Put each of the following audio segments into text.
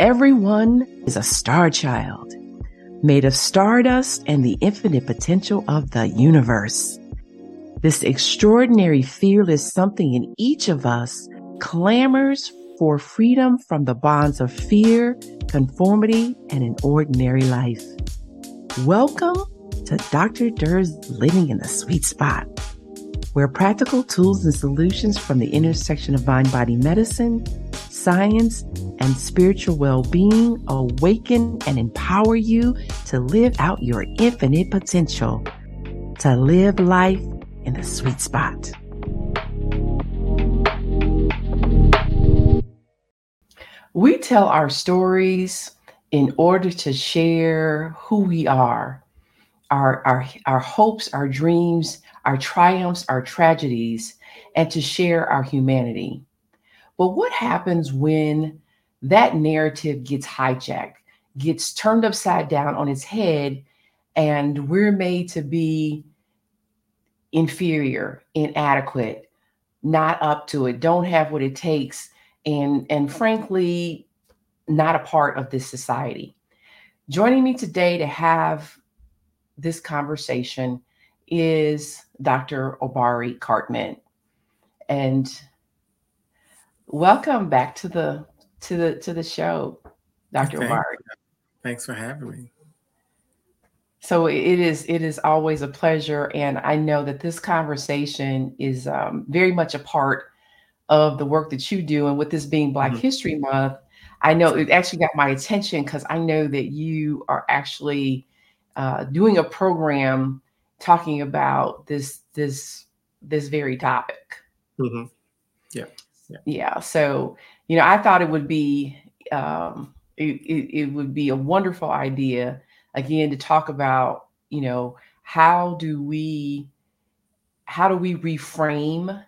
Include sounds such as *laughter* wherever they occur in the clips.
Everyone is a star child, made of stardust and the infinite potential of the universe. This extraordinary fearless something in each of us clamors for freedom from the bonds of fear, conformity, and an ordinary life. Welcome to Dr. Durr's Living in the Sweet Spot, where practical tools and solutions from the intersection of mind body medicine, science, and spiritual well being awaken and empower you to live out your infinite potential, to live life in the sweet spot. We tell our stories in order to share who we are, our, our, our hopes, our dreams, our triumphs, our tragedies, and to share our humanity. But what happens when that narrative gets hijacked, gets turned upside down on its head, and we're made to be inferior, inadequate, not up to it, don't have what it takes, and and frankly, not a part of this society. Joining me today to have this conversation is Dr. Obari Cartman. And welcome back to the to the to the show, Dr. Thank Obari. Thanks for having me. So it is it is always a pleasure, and I know that this conversation is um, very much a part of the work that you do. And with this being Black mm-hmm. History Month, I know it actually got my attention because I know that you are actually uh, doing a program talking about this this this very topic. Mm-hmm. Yeah. Yeah. Yeah. So you know, I thought it would be um, it, it, it would be a wonderful idea again to talk about you know how do we how do we reframe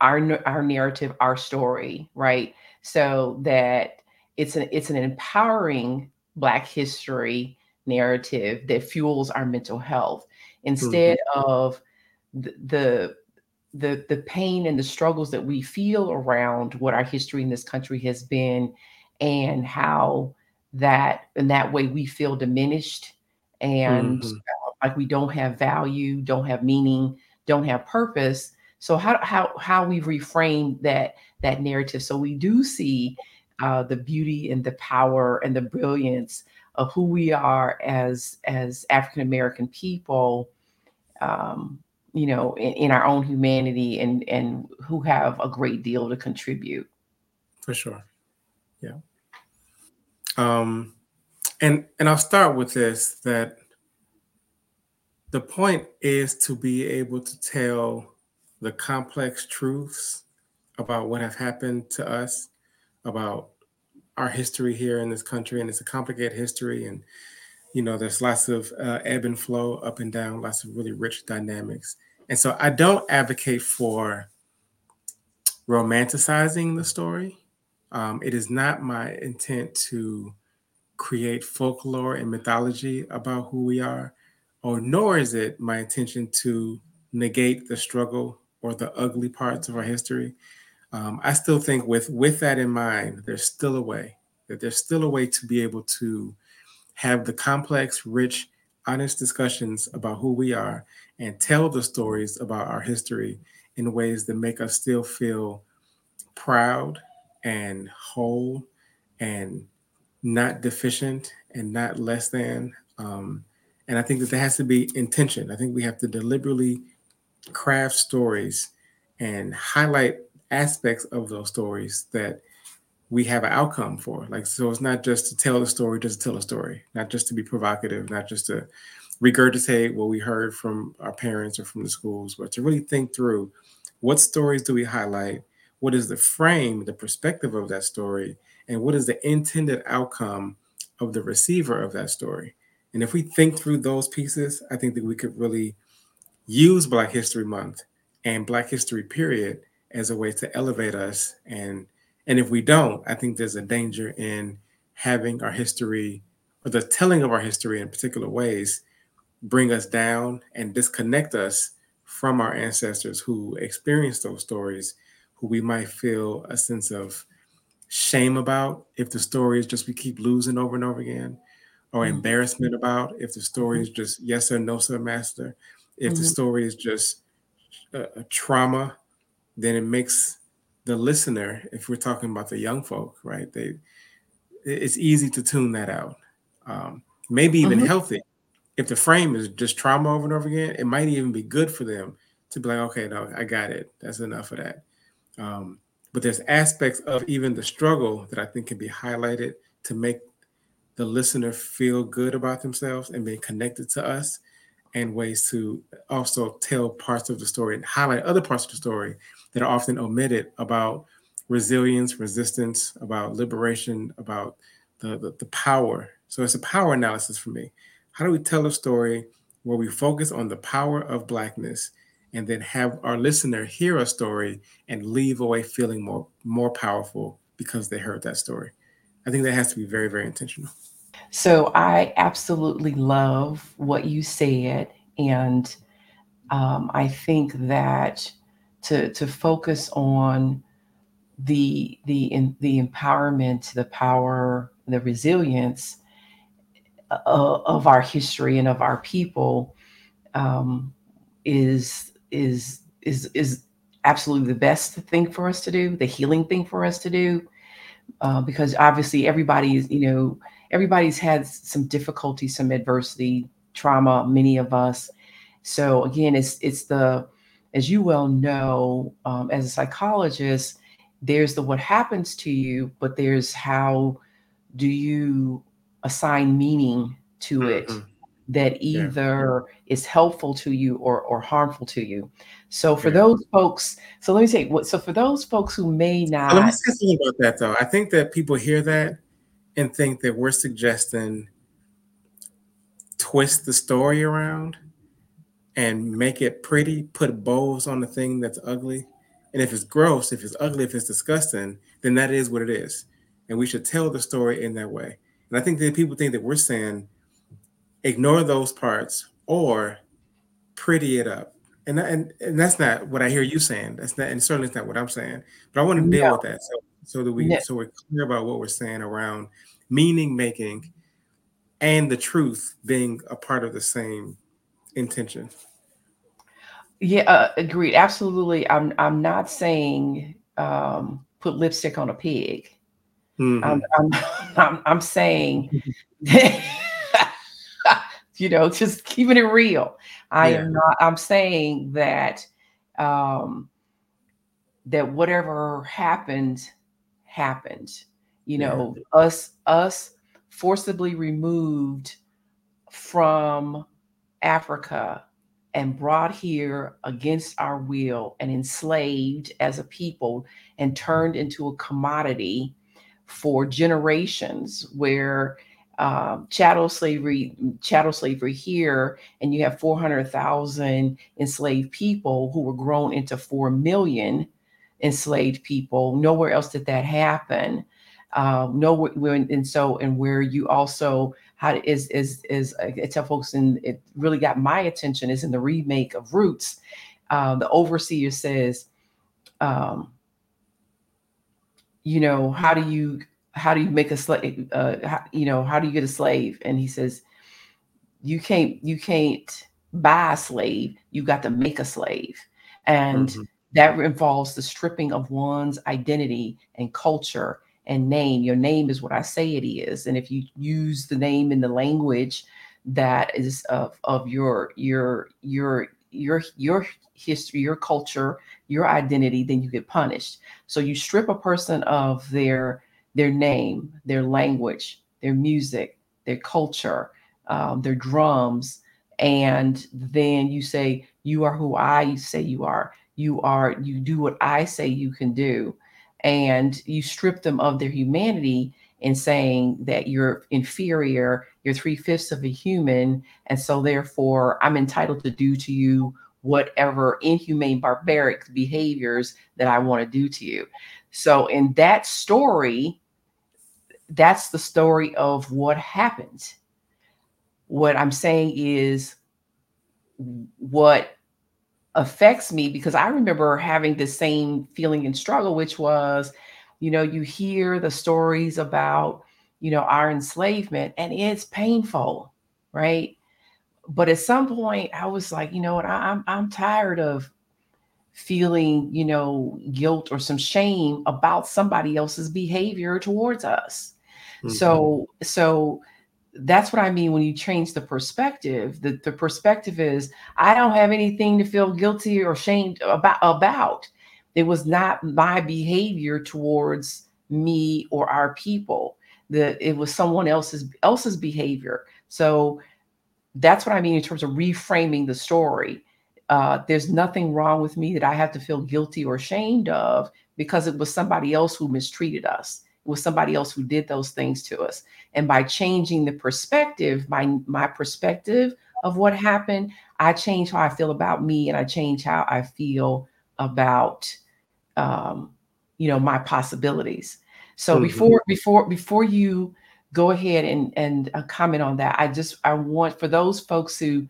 our our narrative our story right so that it's an it's an empowering black history narrative that fuels our mental health instead mm-hmm. of the, the the the pain and the struggles that we feel around what our history in this country has been and how that in that way we feel diminished and mm-hmm. like we don't have value don't have meaning don't have purpose so how how how we reframe that that narrative so we do see uh, the beauty and the power and the brilliance of who we are as as African American people, um, you know, in, in, our own humanity and and who have a great deal to contribute. For sure, yeah. Um, and and I'll start with this that the point is to be able to tell the complex truths about what have happened to us, about our history here in this country, and it's a complicated history, and you know there's lots of uh, ebb and flow, up and down, lots of really rich dynamics. And so I don't advocate for romanticizing the story. Um, it is not my intent to create folklore and mythology about who we are, or nor is it my intention to negate the struggle or the ugly parts of our history um, I still think with with that in mind, there's still a way that there's still a way to be able to have the complex, rich, honest discussions about who we are and tell the stories about our history in ways that make us still feel proud and whole and not deficient and not less than. Um, and I think that there has to be intention. I think we have to deliberately craft stories and highlight aspects of those stories that we have an outcome for. Like, so it's not just to tell a story, just to tell a story, not just to be provocative, not just to regurgitate what we heard from our parents or from the schools, but to really think through what stories do we highlight? What is the frame, the perspective of that story? And what is the intended outcome of the receiver of that story? And if we think through those pieces, I think that we could really use Black History Month and Black History period as a way to elevate us and and if we don't i think there's a danger in having our history or the telling of our history in particular ways bring us down and disconnect us from our ancestors who experienced those stories who we might feel a sense of shame about if the story is just we keep losing over and over again, or Mhm. embarrassment about if the story Mhm. is just yes sir, no sir, master. If the Mhm. story is just a trauma, then it makes the listener, if we're talking about the young folk, right? They it's easy to tune that out. Um, maybe even Mhm. healthy. If the frame is just trauma over and over again, it might even be good for them to be like, okay, no, I got it. That's enough of that. Um, but there's aspects of even the struggle that I think can be highlighted to make the listener feel good about themselves and being connected to us and ways to also tell parts of the story and highlight other parts of the story that are often omitted about resilience, resistance, about liberation, about the, the, the power. So it's a power analysis for me. How do we tell a story where we focus on the power of Blackness and then have our listener hear a story and leave away feeling more, more powerful because they heard that story? I think that has to be very, very intentional. So I absolutely love what you said, and um, I think that to to focus on the the in, the empowerment, the power, the resilience uh, of our history and of our people um, is is is is absolutely the best thing for us to do, the healing thing for us to do, uh, because obviously everybody's you know everybody's had some difficulty, some adversity, trauma. Many of us. So again, it's it's the as you well know um, as a psychologist, there's the what happens to you, but there's how do you assign meaning to it Mhm. that Yeah, either is helpful to you or or harmful to you. So for yeah. those folks, so let me say what so for those folks who may So let me not say something about that though. I think that people hear that and think that we're suggesting twist the story around and make it pretty, put bows on the thing that's ugly. And if it's gross, if it's ugly, if it's disgusting, then that is what it is. And we should tell the story in that way. And I think that people think that we're saying ignore those parts or pretty it up. And, that, and and that's not what I hear you saying. That's not, and certainly it's not what I'm saying. But I want to deal no, with that so so that we no so we're clear about what we're saying around meaning making and the truth being a part of the same intention. Yeah, uh, agreed. Absolutely. I'm I'm not saying um, put lipstick on a pig. I'm hmm I'm *laughs* I'm, I'm saying, *laughs* you know, just keeping it real. I Yeah, am not. I'm saying that um, that whatever happened happened. You yeah, know, us us forcibly removed from Africa and brought here against our will and enslaved as a people and turned into a commodity for generations where um, chattel slavery chattel slavery here and you have 400,000 enslaved people who were grown into 4 million enslaved people. Nowhere else did that happen. Um, nowhere and so and where you also how is is is I tell folks and it really got my attention is in the remake of Roots. Uh, the overseer says, um, you know, how do you how do you make a slave? Uh, how, you know, how do you get a slave? And he says, you can't you can't buy a slave. You got to make a slave, and hmm that involves the stripping of one's identity and culture and name. Your name is what I say it is, and if you use the name in the language that is of of your your your your your history, your culture, your identity, then you get punished. So you strip a person of their their name, their language, their music, their culture, um, their drums, and then you say, You are who I say you are. You are, you do what I say you can do. And you strip them of their humanity in saying that you're inferior, you're three fifths of a human. And so therefore, I'm entitled to do to you whatever inhumane, barbaric behaviors that I want to do to you. So in that story, that's the story of what happened what I'm saying is what affects me because I remember having the same feeling and struggle, which was, you know, you hear the stories about, you know, our enslavement and it's painful, right? But at some point I was like, you know what, I, I'm I'm tired of feeling, you know, guilt or some shame about somebody else's behavior towards us. Mm-hmm. So so that's what I mean when you change the perspective. The, the perspective is I don't have anything to feel guilty or shamed about about. It was not my behavior towards me or our people. That it was someone else's else's behavior. So that's what I mean in terms of reframing the story. Uh, there's nothing wrong with me that I have to feel guilty or ashamed of because it was somebody else who mistreated us. It was somebody else who did those things to us. And by changing the perspective, my my perspective of what happened, I change how I feel about me and I change how I feel about um, you know, my possibilities. So mm-hmm. before before before you go ahead and and uh, comment on that, I just I want for those folks who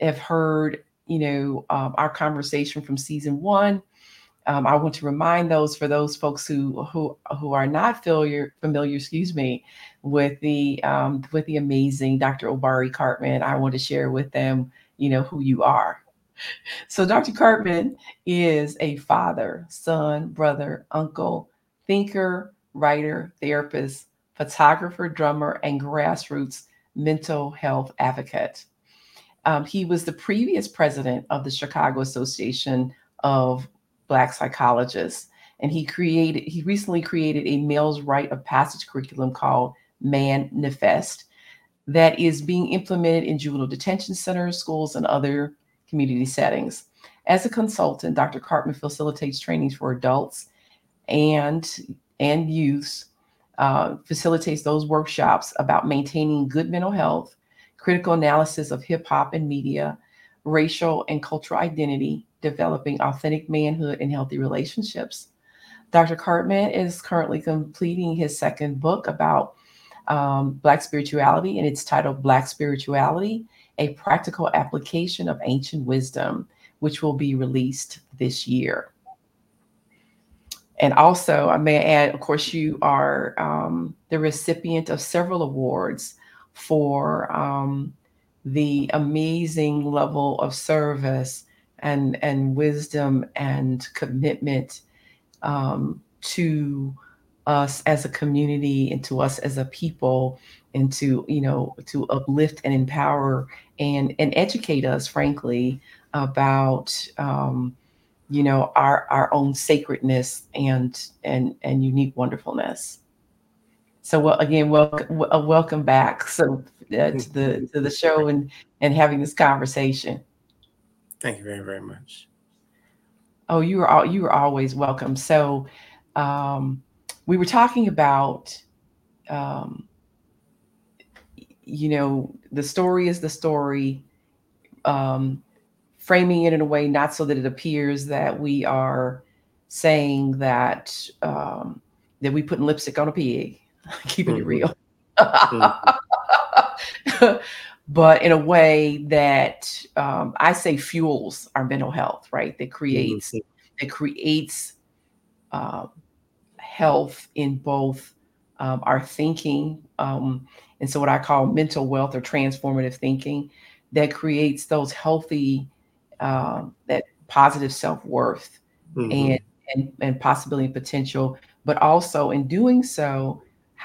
have heard you know um, our conversation from season one um, I want to remind those for those folks who who who are not familiar familiar, excuse me, with the um, with the amazing Dr. Obari Cartman. I want to share with them, you know, who you are. So Dr. Cartman is a father, son, brother, uncle, thinker, writer, therapist, photographer, drummer, and grassroots mental health advocate. Um, he was the previous president of the Chicago Association of Black psychologists. And he created, he recently created a male's rite of passage curriculum called Manifest that is being implemented in juvenile detention centers, schools, and other community settings. As a consultant, Dr. Cartman facilitates trainings for adults and and youths, uh, facilitates those workshops about maintaining good mental health, critical analysis of hip hop and media, racial and cultural identity, developing authentic manhood and healthy relationships. Dr. Cartman is currently completing his second book about um, Black spirituality, and it's titled Black Spirituality A Practical Application of Ancient Wisdom, which will be released this year. And also, I may add, of course, you are um, the recipient of several awards for um, the amazing level of service and and wisdom and commitment um, to us as a community and to us as a people and to you know to uplift and empower and and educate us frankly about um, you know our our own sacredness and and and unique wonderfulness. So well, again welcome welcome back so uh, to the to the show and and having this conversation Thank you very, very much. Oh, you are all, you are always welcome. So, um, we were talking about, um, you know, the story is the story, um, framing it in a way not so that it appears that we are saying that um, that we putting lipstick on a pig, *laughs* keeping mm-hmm. it real. mm-hmm. *laughs* but in a way that um, I say fuels our mental health, right? That creates mm-hmm. that creates uh, health in both um, our thinking, um, and so what I call mental wealth or transformative thinking, that creates those healthy, uh, that positive self worth mm-hmm. and, and and possibility and potential, but also in doing so,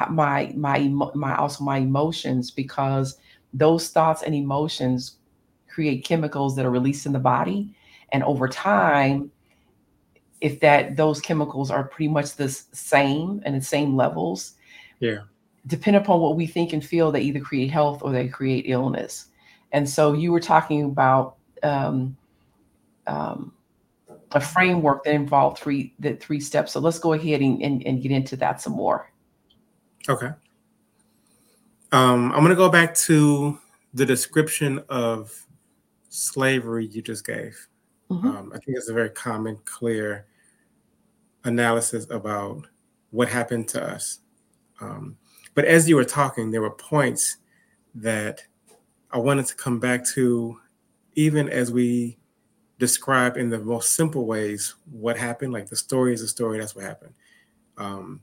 my my my also my emotions because those thoughts and emotions create chemicals that are released in the body. And over time if that those chemicals are pretty much the same and the same levels yeah. depend upon what we think and feel they either create health or they create illness. And so you were talking about um, um, a framework that involved three the three steps. So let's go ahead and, and, and get into that some more. Okay um, I'm going to go back to the description of slavery you just gave. Mm-hmm. Um, I think it's a very common, clear analysis about what happened to us. Um, but as you were talking, there were points that I wanted to come back to, even as we describe in the most simple ways what happened. Like the story is a story, that's what happened. Um,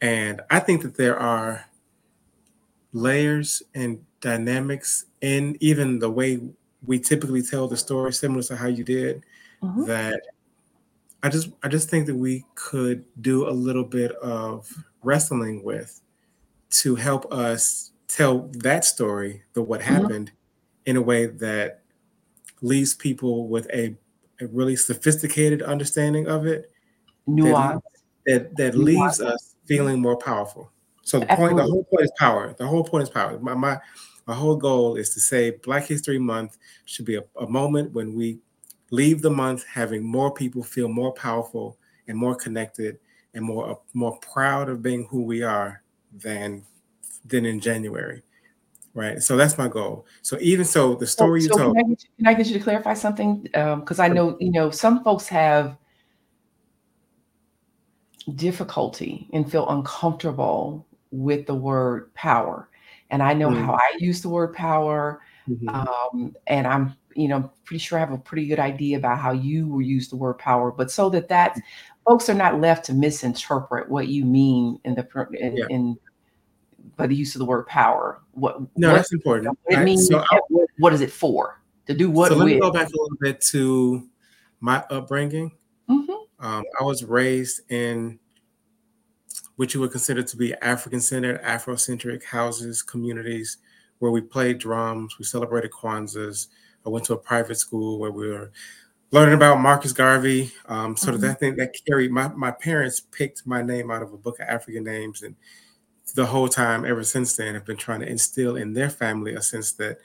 And I think that there are layers and dynamics in even the way we typically tell the story, similar to how you did, mm-hmm. that I just I just think that we could do a little bit of wrestling with to help us tell that story, the what mm-hmm. happened, in a way that leaves people with a, a really sophisticated understanding of it. Nuance. That that, that leaves us feeling more powerful. So the point, the whole point is power. The whole point is power. My my, my whole goal is to say Black History Month should be a, a moment when we leave the month having more people feel more powerful and more connected and more uh, more proud of being who we are than than in January. Right. So that's my goal. So even so, the story so, you told. Can I, you, can I, get you to clarify something? Because um, I know you know some folks have difficulty and feel uncomfortable with the word power, and I know mm-hmm. how I use the word power, mm-hmm. um, and I'm you know pretty sure I have a pretty good idea about how you will use the word power, but so that that folks are not left to misinterpret what you mean in the in, yeah. in by the use of the word power. What no, what, that's important. It means so what, what is it for? To do what? So let with? me go back a little bit to my upbringing. Mm-hmm. Um, I was raised in what you would consider to be African-centered, Afrocentric houses, communities where we played drums, we celebrated Kwanzaa's. I went to a private school where we were learning about Marcus Garvey. Um, so mm-hmm. that thing that carried my my parents picked my name out of a book of African names and the whole time ever since then have been trying to instill in their family a sense that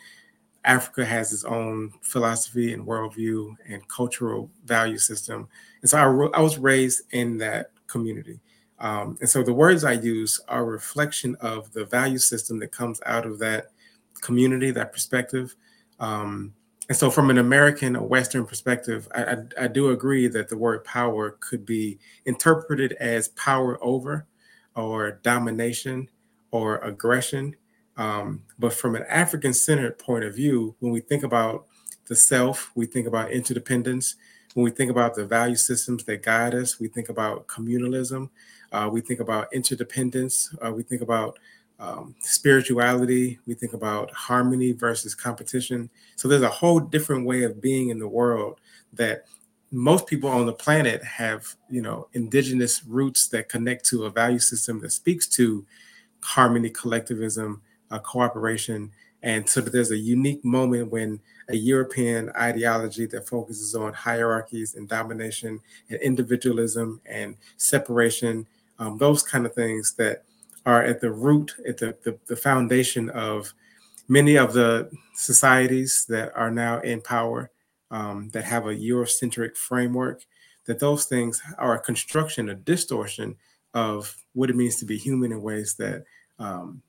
Africa has its own philosophy and worldview and cultural value system. And so I, I was raised in that community. Um, and so the words I use are a reflection of the value system that comes out of that community, that perspective. Um, and so, from an American or Western perspective, I, I, I, do agree that the word power could be interpreted as power over or domination or aggression. Um, but from an African centered point of view, when we think about the self, we think about interdependence. When we think about the value systems that guide us, we think about communalism. Uh, we think about interdependence. Uh, we think about um, spirituality. We think about harmony versus competition. So there's a whole different way of being in the world that most people on the planet have you know indigenous roots that connect to a value system that speaks to harmony collectivism uh, cooperation and so there's a unique moment when a european ideology that focuses on hierarchies and domination and individualism and separation um, those kind of things that are at the root at the, the, the foundation of many of the societies that are now in power um, that have a Eurocentric framework, that those things are a construction, a distortion of what it means to be human in ways that um,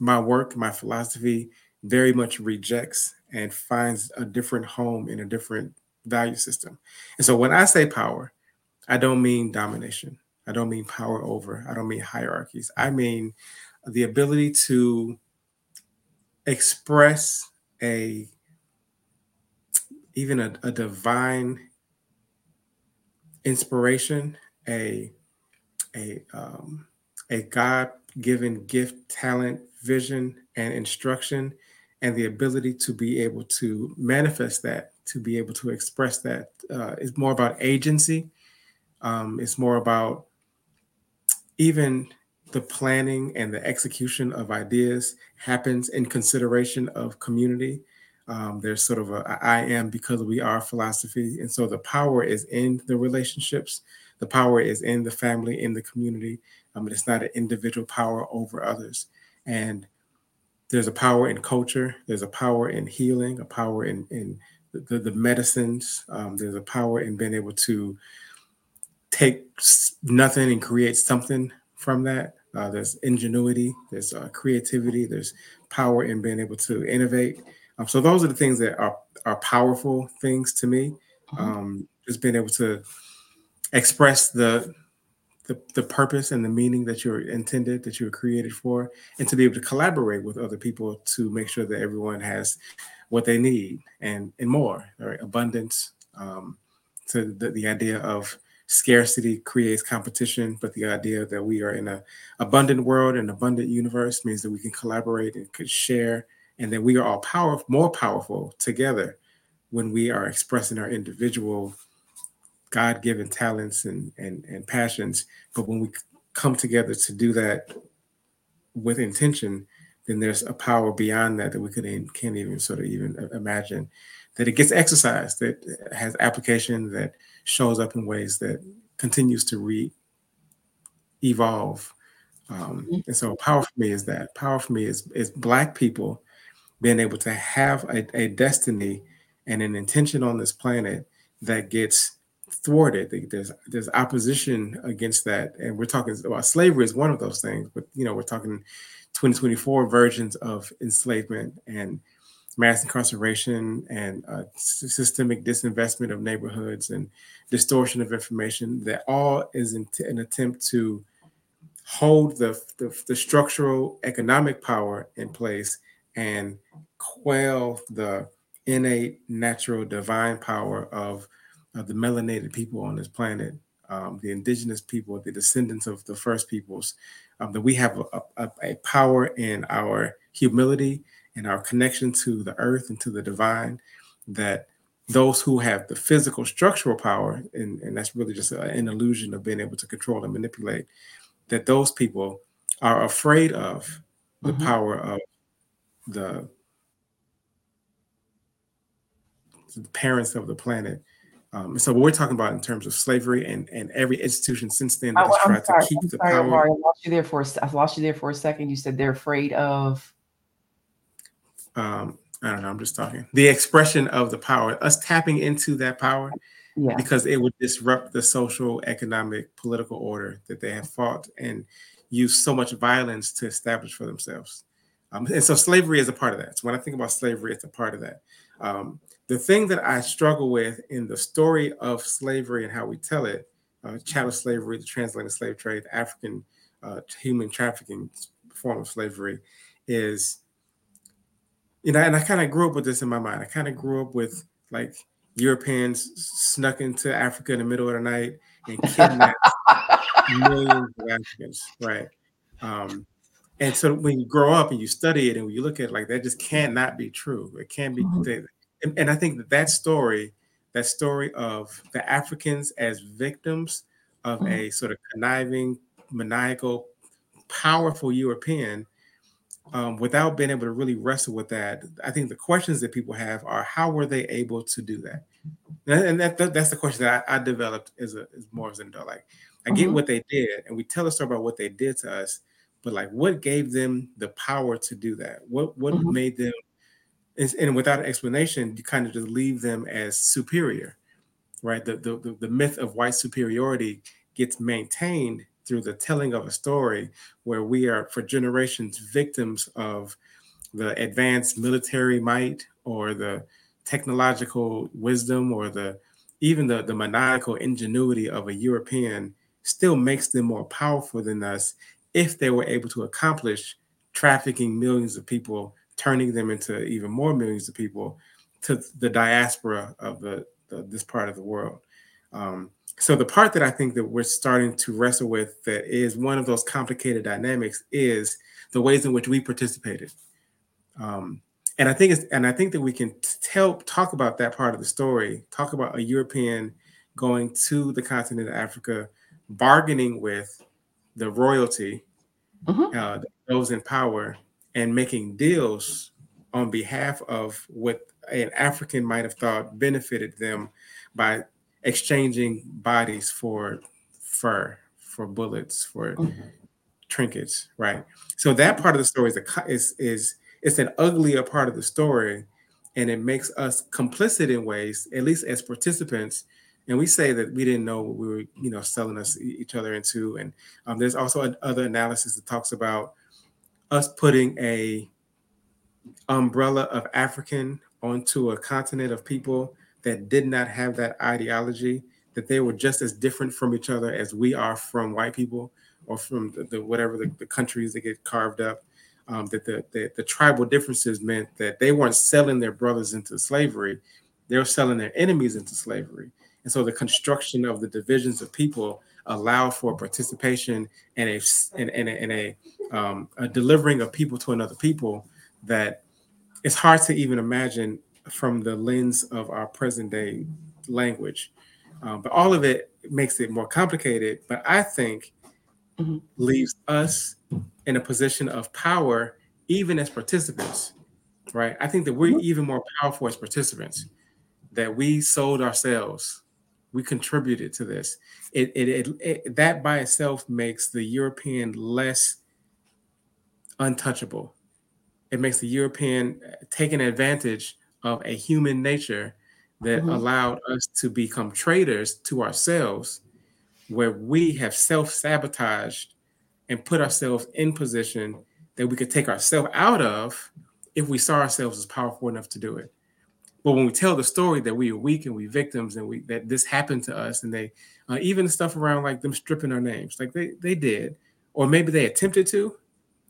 my work, my philosophy very much rejects and finds a different home in a different value system. And so when I say power, I don't mean domination. I don't mean power over. I don't mean hierarchies. I mean the ability to express a even a, a divine inspiration, a a um, a God given gift, talent, vision, and instruction, and the ability to be able to manifest that, to be able to express that, uh, is more about agency. Um, it's more about even the planning and the execution of ideas happens in consideration of community um, there's sort of a I am because we are philosophy. And so the power is in the relationships, the power is in the family, in the community. Um, it's not an individual power over others. And there's a power in culture, there's a power in healing, a power in, in the, the medicines, um, there's a power in being able to take nothing and create something from that. Uh, there's ingenuity, there's uh, creativity, there's power in being able to innovate. Um, so those are the things that are are powerful things to me. Mm-hmm. Um, just being able to express the, the the purpose and the meaning that you're intended, that you were created for, and to be able to collaborate with other people to make sure that everyone has what they need and and more, right? Abundance. Um, to the, the idea of scarcity creates competition, but the idea that we are in an abundant world, an abundant universe means that we can collaborate and could share, and that we are all power more powerful together when we are expressing our individual God-given talents and, and, and passions. But when we come together to do that with intention, then there's a power beyond that that we could can't even sort of even uh, imagine that it gets exercised, that has application, that shows up in ways that continues to re evolve. Um, mm-hmm. and so power for me is that power for me is is black people being able to have a, a destiny and an intention on this planet that gets thwarted. There's there's opposition against that, and we're talking about slavery is one of those things. But you know, we're talking 2024 versions of enslavement and mass incarceration and uh, systemic disinvestment of neighborhoods and distortion of information. That all is t- an attempt to hold the, the, the structural economic power in place and quell the innate natural divine power of uh, the melanated people on this planet, um, the indigenous people, the descendants of the first peoples, um, that we have a, a, a, power in our humility and our connection to the earth and to the divine that those who have the physical structural power, and, and that's really just an illusion of being able to control and manipulate, that those people are afraid of the mm-hmm. power of the, the parents of the planet um, so what we're talking about in terms of slavery and, and every institution since then that oh, has tried sorry, to keep I'm the sorry, power. I lost you there for I lost you there for a second. You said they're afraid of. Um, I don't know. I'm just talking. The expression of the power, us tapping into that power, yeah. because it would disrupt the social, economic, political order that they have fought and used so much violence to establish for themselves. Um, and so slavery is a part of that. So when I think about slavery, it's a part of that. Um, the thing that I struggle with in the story of slavery and how we tell it, uh, chattel slavery, the transatlantic slave trade, African uh, human trafficking form of slavery, is, you know, and I kind of grew up with this in my mind. I kind of grew up with like Europeans snuck into Africa in the middle of the night and kidnapped *laughs* millions of Africans, right? Um, and so when you grow up and you study it and you look at it like that, just cannot be true. It can't be. Mm-hmm and, and I think that that story, that story of the Africans as victims of mm-hmm. a sort of conniving, maniacal, powerful European, um, without being able to really wrestle with that, I think the questions that people have are how were they able to do that? And that, that that's the question that I, I, developed as a as more as an adult. Like I get mm-hmm. what they did, and we tell a story about what they did to us, but like what gave them the power to do that? What what mm-hmm. made them and without an explanation, you kind of just leave them as superior, right? The, the, the myth of white superiority gets maintained through the telling of a story where we are, for generations, victims of the advanced military might or the technological wisdom or the even the, the maniacal ingenuity of a European still makes them more powerful than us if they were able to accomplish trafficking millions of people turning them into even more millions of people to the diaspora of the, the this part of the world. Um, so the part that I think that we're starting to wrestle with that is one of those complicated dynamics is the ways in which we participated. Um, and I think it's and I think that we can tell talk about that part of the story, talk about a European going to the continent of Africa, bargaining with the royalty, mm-hmm. uh, those in power, and making deals on behalf of what an African might have thought benefited them by exchanging bodies for fur, for bullets, for mm-hmm. trinkets, right? So that part of the story is a, is is it's an uglier part of the story, and it makes us complicit in ways, at least as participants. And we say that we didn't know what we were, you know, selling us each other into. And um, there's also other analysis that talks about us putting a umbrella of African onto a continent of people that did not have that ideology, that they were just as different from each other as we are from white people or from the, the whatever the, the, countries that get carved up. Um, that the, the, the tribal differences meant that they weren't selling their brothers into slavery; they were selling their enemies into slavery. And so the construction of the divisions of people allow for participation and a and, and a, and a, um, a delivering of people to another people that it's hard to even imagine from the lens of our present day language. Um, but all of it makes it more complicated. But I think mm-hmm. leaves us in a position of power, even as participants, right? I think that we're mm-hmm. even more powerful as participants, that we sold ourselves, we contributed to this. It, it, it, it that by itself makes the European less untouchable. It makes the European uh, taking advantage of a human nature that mm-hmm. allowed us to become traitors to ourselves, where we have self sabotaged and put ourselves in position that we could take ourselves out of if we saw ourselves as powerful enough to do it. But when we tell the story that we are weak and we victims and we that this happened to us, and they uh, even the stuff around like them stripping our names, like they they did, or maybe they attempted to,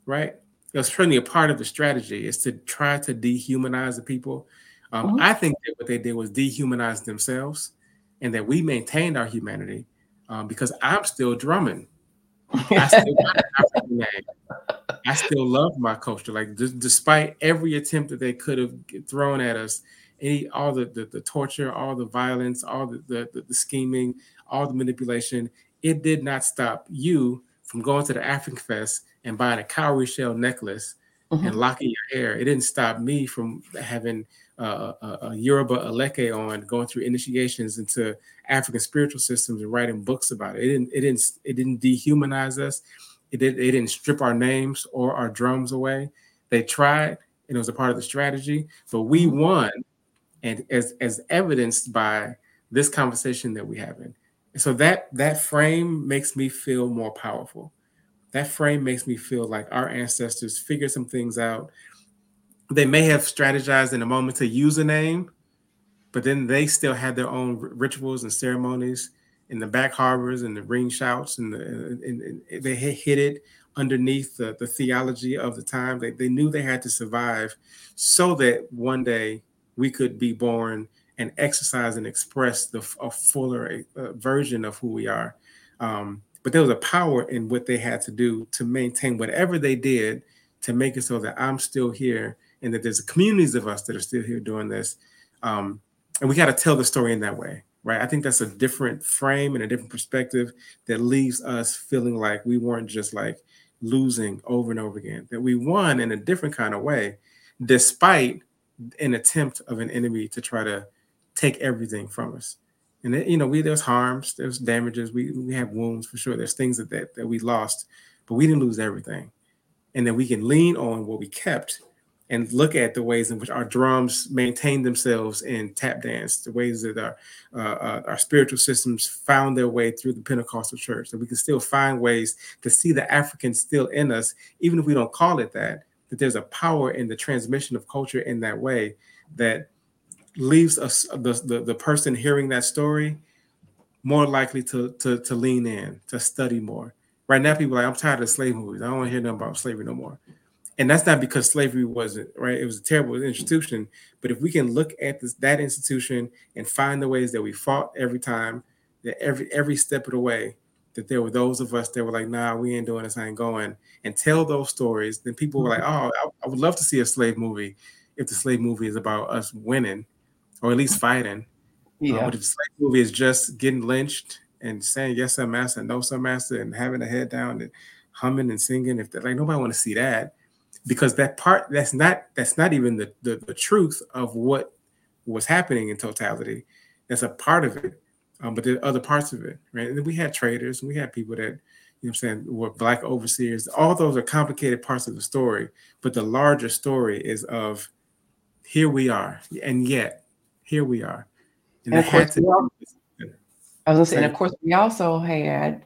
right? It was certainly a part of the strategy is to try to dehumanize the people um, mm-hmm. I think that what they did was dehumanize themselves, and that we maintained our humanity um, because I'm still drumming. I still, *laughs* I still love my culture. Like d- despite every attempt that they could have thrown at us, any all the, the, the torture, all the violence, all the, the the scheming, all the manipulation, it did not stop you from going to the African Fest and buying a cowrie shell necklace mm-hmm. and locking your hair. It didn't stop me from having uh, a, Yoruba Aleke on going through initiations into African spiritual systems and writing books about it. It didn't it didn't it didn't dehumanize us. It did it didn't strip our names or our drums away. They tried and it was a part of the strategy, but we mm-hmm. won, and as as evidenced by this conversation that we having. And so that that frame makes me feel more powerful. That frame makes me feel like our ancestors figured some things out they may have strategized in a moment to use a name, but then they still had their own rituals and ceremonies in the back harbors and the ring shouts, and, the, and, and they hid it underneath the, the theology of the time. They, they knew they had to survive so that one day we could be born and exercise and express the a fuller version of who we are. Um, but there was a power in what they had to do to maintain whatever they did to make it so that I'm still here and that there's communities of us that are still here doing this. Um, and we got to tell the story in that way, right? I think that's a different frame and a different perspective that leaves us feeling like we weren't just like losing over and over again, that we won in a different kind of way, despite an attempt of an enemy to try to take everything from us. And you know, we there's harms, there's damages, we we have wounds for sure. There's things that, that that we lost, but we didn't lose everything. And then we can lean on what we kept and look at the ways in which our drums maintain themselves in tap dance, the ways that our uh, uh, our spiritual systems found their way through the Pentecostal church. That we can still find ways to see the African still in us, even if we don't call it that. That there's a power in the transmission of culture in that way that leaves us the, the, the person hearing that story more likely to, to to lean in, to study more. Right now, people are like, I'm tired of slave movies. I don't want to hear nothing about slavery no more and that's not because slavery wasn't right? It was a terrible institution. But if we can look at this that institution and find the ways that we fought every time that every every step of the way that there were those of us that were like nah we ain't doing this. I ain't going. And tell those stories then people were like mm-hmm. oh I, I would love to see a slave movie if the slave movie is about us winning or at least fighting. Yeah. Uh, but if the slave movie is just getting lynched and saying yes sir master no sir master and having a head down and humming and singing if they're like nobody want to see that because that part that's not that's not even the, the, the truth of what was happening in totality. That's a part of it, um, but there are other parts of it, right? And we had traders, and we had people that you know what I'm saying were black overseers. All those are complicated parts of the story, but the larger story is of here we are, and yet here we are. And, and of course, to, all, I was and of course, we also had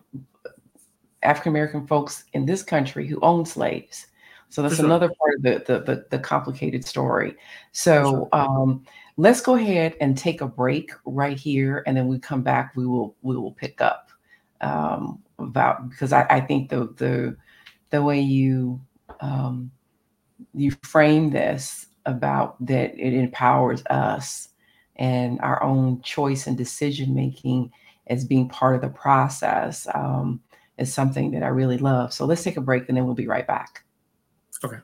African American folks in this country who owned slaves. So that's sure. another part of the, the, the, the complicated story. So um, let's go ahead and take a break right here. And then we come back, we will, we will pick up um, about, because I, I think the, the, the way you, um, you frame this about that it empowers us and our own choice and decision making as being part of the process um, is something that I really love. So let's take a break and then we'll be right back. Okay.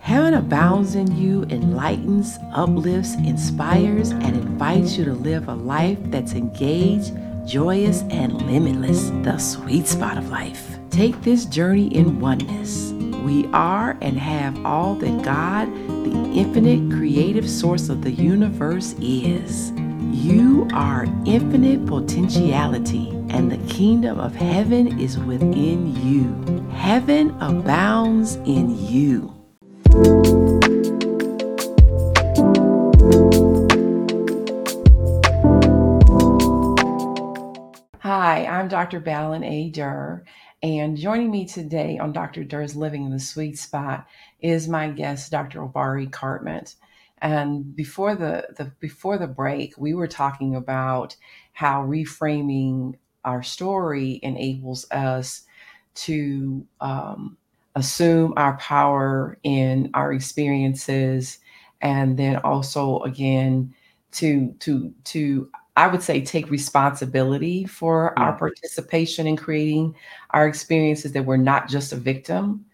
Heaven abounds in you, enlightens, uplifts, inspires, and invites you to live a life that's engaged, joyous, and limitless. The sweet spot of life. Take this journey in oneness. We are and have all that God, the infinite creative source of the universe, is. You are infinite potentiality, and the kingdom of heaven is within you. Heaven abounds in you. Hi, I'm Dr. Balin A. Durr, and joining me today on Dr. Durr's Living in the Sweet Spot is my guest, Dr. Obari Cartman. And before the, the before the break, we were talking about how reframing our story enables us to um, assume our power in our experiences, and then also again to to to I would say take responsibility for our Mm. participation in creating our experiences. That we're not just a victim,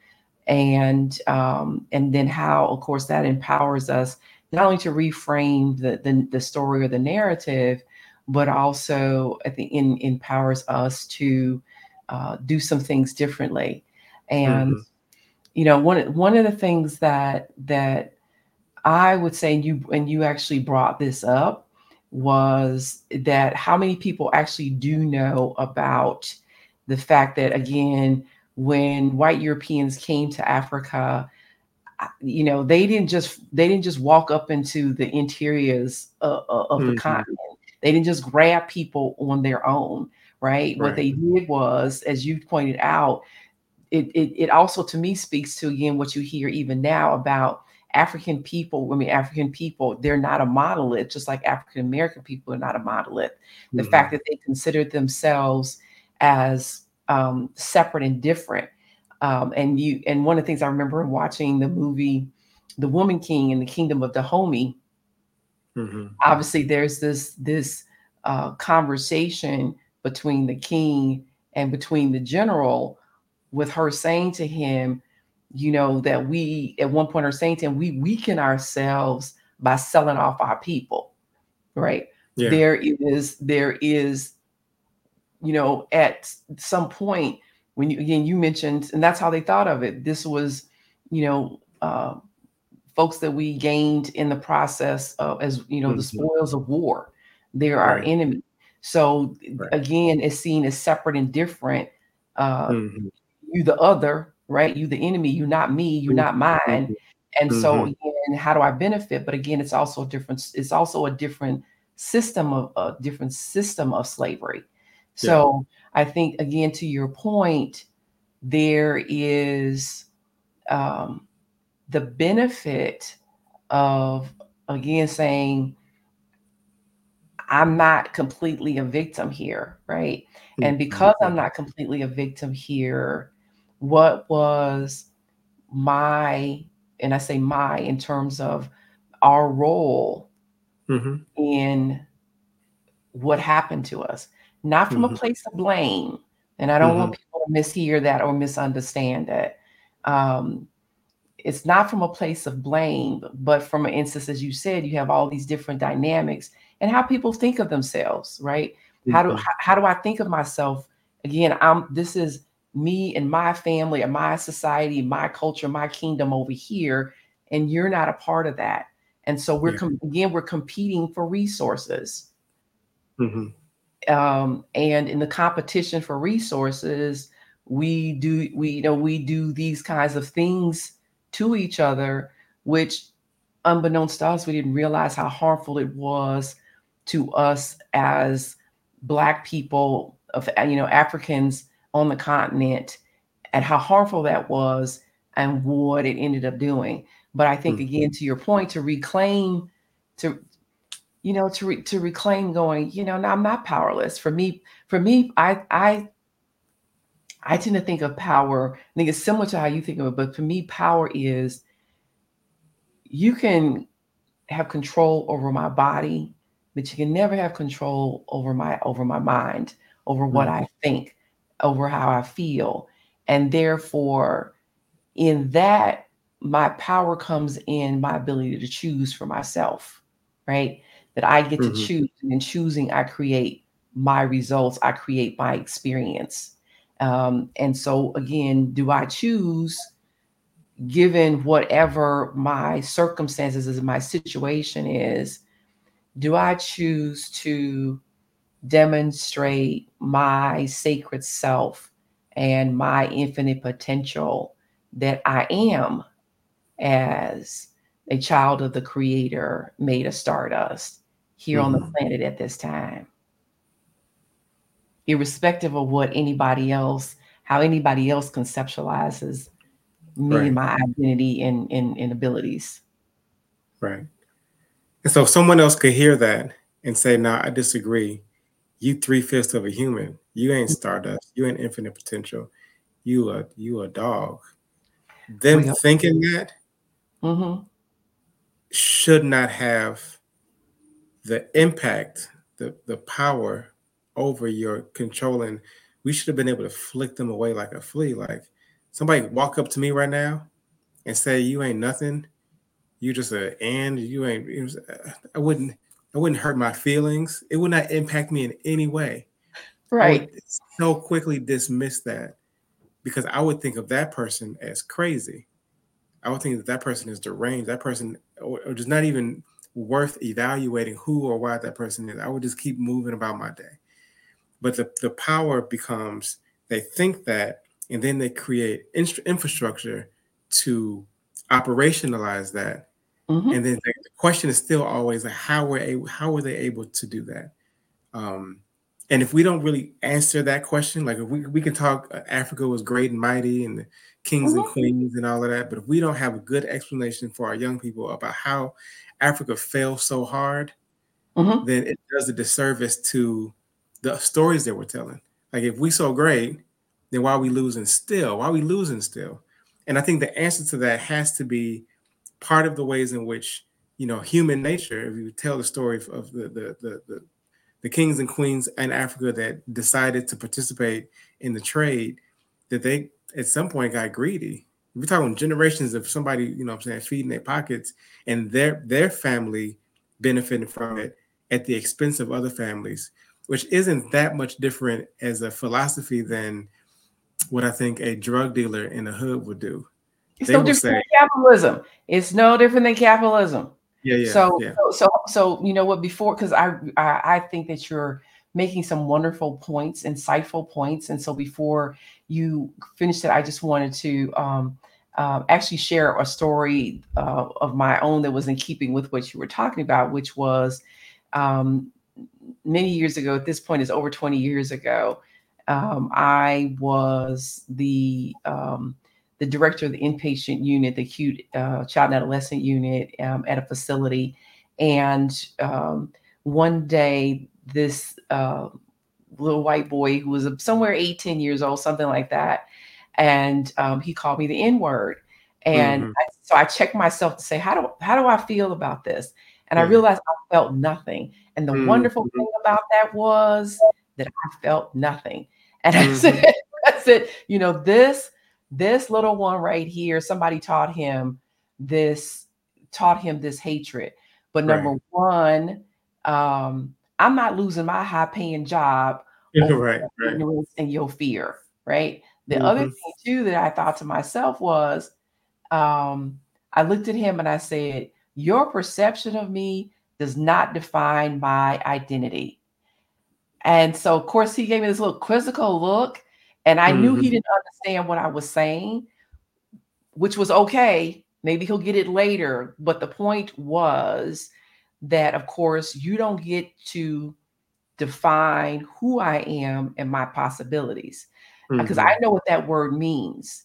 and um, and then how, of course, that empowers us not only to reframe the the, the story or the narrative, but also at the end empowers us to uh, do some things differently. And Mhm. you know, one one of the things that that I would say, and you and you actually brought this up, was that how many people actually do know about the fact that again, when white Europeans came to Africa, I- you know, they didn't just they didn't just walk up into the interiors of, of the continent. They didn't just grab people on their own, right? What they did was, as you pointed out, it, it it also to me speaks to again what you hear even now about African people. I mean, African people, they're not a monolith, just like African American people are not a monolith. The fact Mhm. that they considered themselves as um, separate and different. Um, and you and one of the things I remember in watching the movie The Woman King in the Kingdom of Dahomey, Mhm. obviously there's this this uh, conversation between the king and between the general with her saying to him you know that we at one point are saying to him we weaken ourselves by selling off our people right Yeah. there is there is you know at some point when you again you mentioned and that's how they thought of it this was you know uh, folks that we gained in the process of as you know the Mhm. spoils of war they're our enemy so Right. again it's seen as separate and different uh Mhm. you the other right you the enemy you not me you Mhm. not mine and so Mhm. again how do i benefit but again it's also a different it's also a different system of a different system of slavery Yeah. I think again to your point there is um the benefit of again saying i'm not completely a victim here right and Mhm. because i'm not completely a victim here what was my and i say my in terms of our role Mhm. in what happened to us not from a Mhm. place of blame and i don't want Mhm. people to mishear that or misunderstand it um, it's not from a place of blame, but from an instance, as you said, you have all these different dynamics and how people think of themselves, right? How do Mhm. how, do I think of myself? Again, I'm this is me and my family and my society, my culture, my kingdom over here, and you're not a part of that. And so we're Yeah. com- again we're competing for resources. Mhm. Um, and in the competition for resources, we do we you know we do these kinds of things to each other, which unbeknownst to us, we didn't realize how harmful it was to us as black people of you know Africans on the continent and how harmful that was and what it ended up doing. But I think Mhm. again to your point to reclaim to you know to re, to reclaim going you know now I'm not powerless for me for me I I I tend to think of power, I think it's similar to how you think of it, but for me, power is you can have control over my body, but you can never have control over my over my mind, over what Mm. I think, over how I feel. And therefore, in that, my power comes in my ability to choose for myself, right? That I get to Mhm. choose, and in choosing, I create my results, I create my experience. Um, and so again, do I choose given whatever my circumstances is, my situation is, do I choose to demonstrate my sacred self and my infinite potential that I am as a child of the creator made of stardust here on the Mhm. planet at this time? Irrespective of what anybody else how anybody else conceptualizes me and my identity and and and abilities. Right. And so if someone else could hear that and say, "No, I disagree. You three-fifths of a human. You ain't stardust. You ain't infinite potential. You a you a dog." Them thinking that Mhm. should not have the impact, the the power over your controlling we should have been able to flick them away like a flea. Like, somebody walk up to me right now and say, "You ain't nothing. You just a and you ain't" was, I wouldn't I wouldn't hurt my feelings. It would not impact me in any way. I would Right. so quickly dismiss that because I would think of that person as crazy. I would think that that person is deranged. That person or, or just not even worth evaluating who or why that person is. I would just keep moving about my day. But the, the power becomes they think that and then they create infrastructure to operationalize that. Mhm. And then the the question is still always like, how were able, how were they able to do that? Um, and if we don't really answer that question, like if we, we can talk, uh, Africa was great and mighty and the kings and Mhm. queens and all of that, but if we don't have a good explanation for our young people about how Africa fell so hard, Mhm. then it does a disservice to the stories that we're telling. Like if we so great, then why are we losing still? Why are we losing still? And I think the answer to that has to be part of the ways in which you know human nature. If you tell the story of of the the the, the, the kings and queens in Africa that decided to participate in the trade, that they at some point got greedy. We're talking generations of somebody, you know what I'm saying, feeding their pockets and their their family benefiting from it at the expense of other families, which isn't that much different as a philosophy than what I think a drug dealer in the hood would do. It's They no different say, than capitalism. It's no different than capitalism. yeah, yeah, So yeah. so so so you know what before because I, I I think that you're making some wonderful points, insightful points, and so before you finish that, I just wanted to um, uh, actually share a story uh, of my own that was in keeping with what you were talking about, which was um, many years ago. At this point, is over 20 years ago. Um, I was the um, the director of the inpatient unit, the acute uh, child and adolescent unit um, at a facility. And um, one day, this uh, little white boy who was somewhere 18 years old, something like that, and um, he called me the N word. And Mhm. I, so I checked myself to say, how do how do I feel about this? And I realized I felt nothing. And the wonderful Mhm. thing about that was that I felt nothing. And I Mhm. said, *laughs* I said, you know, this this little one right here, somebody taught him this, taught him this hatred. But Right. number one, um, I'm not losing my high paying job *laughs* Right, your right. ignorance and your fear, right? The other Mhm. thing too that I thought to myself was, um, I looked at him and I said, Your perception of me does not define my identity. And so, of course, he gave me this little quizzical look, and I knew he Mhm. didn't understand what I was saying, which was okay. Maybe he'll get it later. But the point was that, of course, you don't get to define who I am and my possibilities because I Mhm. know what that word means.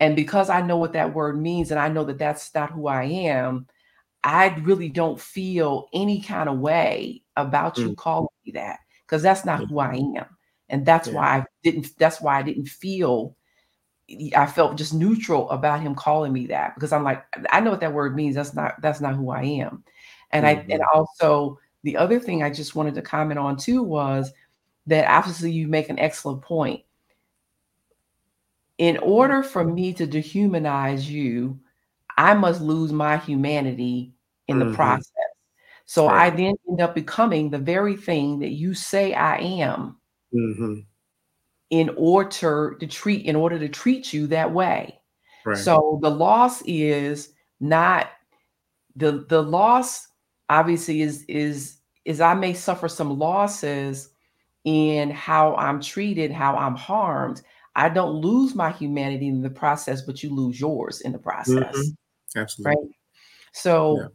And because I know what that word means, and I know that that's not who I am, I really don't feel any kind of way about you Mm. calling me that because that's not who I am. and that's yeah. why I didn't. That's why I didn't feel. I felt just neutral about him calling me that because I'm like, I know what that word means. That's not that's not who I am, and mm-hmm. I and also the other thing I just wanted to comment on too was that obviously you make an excellent point. In order for me to dehumanize you, I must lose my humanity in mm-hmm. the process. So right. I then end up becoming the very thing that you say I am mm-hmm. In order to treat in order to treat you that way. Right. So the loss is not the the loss obviously is is is I may suffer some losses in how I'm treated, how I'm harmed. I don't lose my humanity in the process, but you lose yours in the process. Mm-hmm. Absolutely. Right. So, yeah.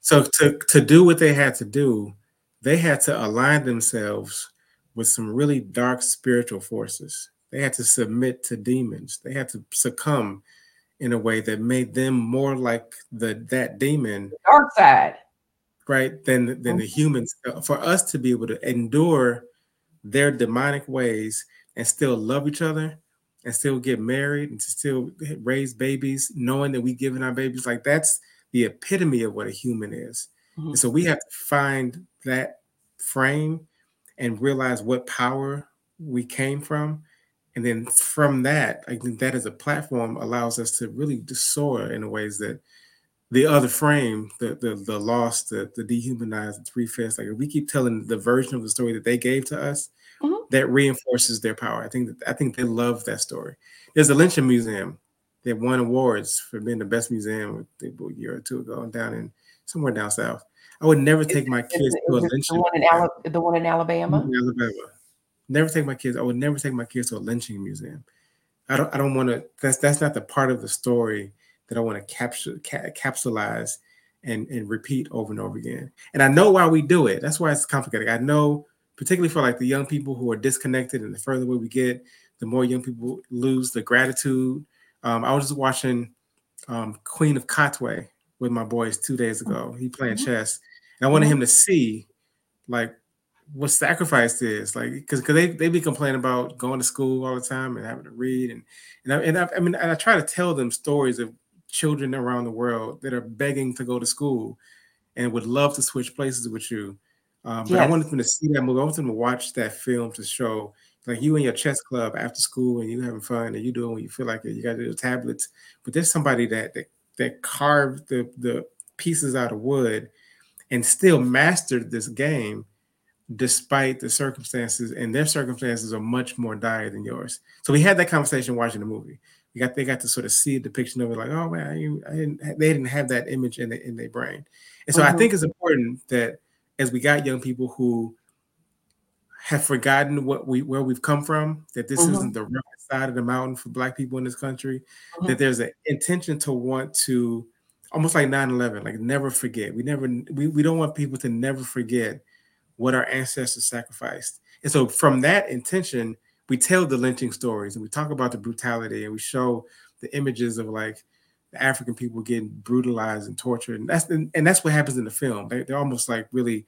so to to do what they had to do, they had to align themselves with some really dark spiritual forces. They had to submit to demons. They had to succumb in a way that made them more like the that demon. The dark side. Right, than than mm-hmm. the humans. For us to be able to endure their demonic ways and still love each other and still get married and to still raise babies, knowing that we giving our babies, like that's the epitome of what a human is. Mm-hmm. And so we have to find that frame and realize what power we came from. And then from that, I think that as a platform allows us to really soar in ways that the other frame, the the the lost, the the dehumanized, the three fifths, like if we keep telling the version of the story that they gave to us, mm-hmm. that reinforces their power. I think that I think they love that story. There's a lynching museum that won awards for being the best museum a year or two ago down in somewhere down south. I would never take my kids to a lynching. The one Ala- the one in Alabama. In Alabama. Never take my kids. I would never take my kids to a lynching museum. I don't. I don't want to. That's that's not the part of the story that I want to capture, ca- capsulize, and and repeat over and over again. And I know why we do it. That's why it's complicated. I know, particularly for like the young people who are disconnected, and the further away we get, the more young people lose the gratitude. Um, I was just watching um, Queen of Katwe with my boys two days ago. He playing mm-hmm. chess, and I wanted him to see like what sacrifice is like because because they, they be complaining about going to school all the time and having to read and and I, and I, I mean I try to tell them stories of children around the world that are begging to go to school and would love to switch places with you. Um, but yes. I wanted them to see that movie. I wanted them to watch that film to show like you and your chess club after school and you having fun and you doing what you feel like it. You got your tablets, but there's somebody that that, that carved the the pieces out of wood and still mastered this game despite the circumstances and their circumstances are much more dire than yours. So we had that conversation watching the movie you got they got to sort of see a depiction of it, like, oh man, I, I didn't, they didn't have that image in the, in their brain, and so mm-hmm. I think it's important that as we got young people who have forgotten what we where we've come from, that this mm-hmm. isn't the right side of the mountain for Black people in this country, mm-hmm. that there's an intention to want to almost like 9-11 like never forget we never we, we don't want people to never forget what our ancestors sacrificed and so from that intention we tell the lynching stories and we talk about the brutality and we show the images of like the African people getting brutalized and tortured. And that's and that's what happens in the film. They, are almost like really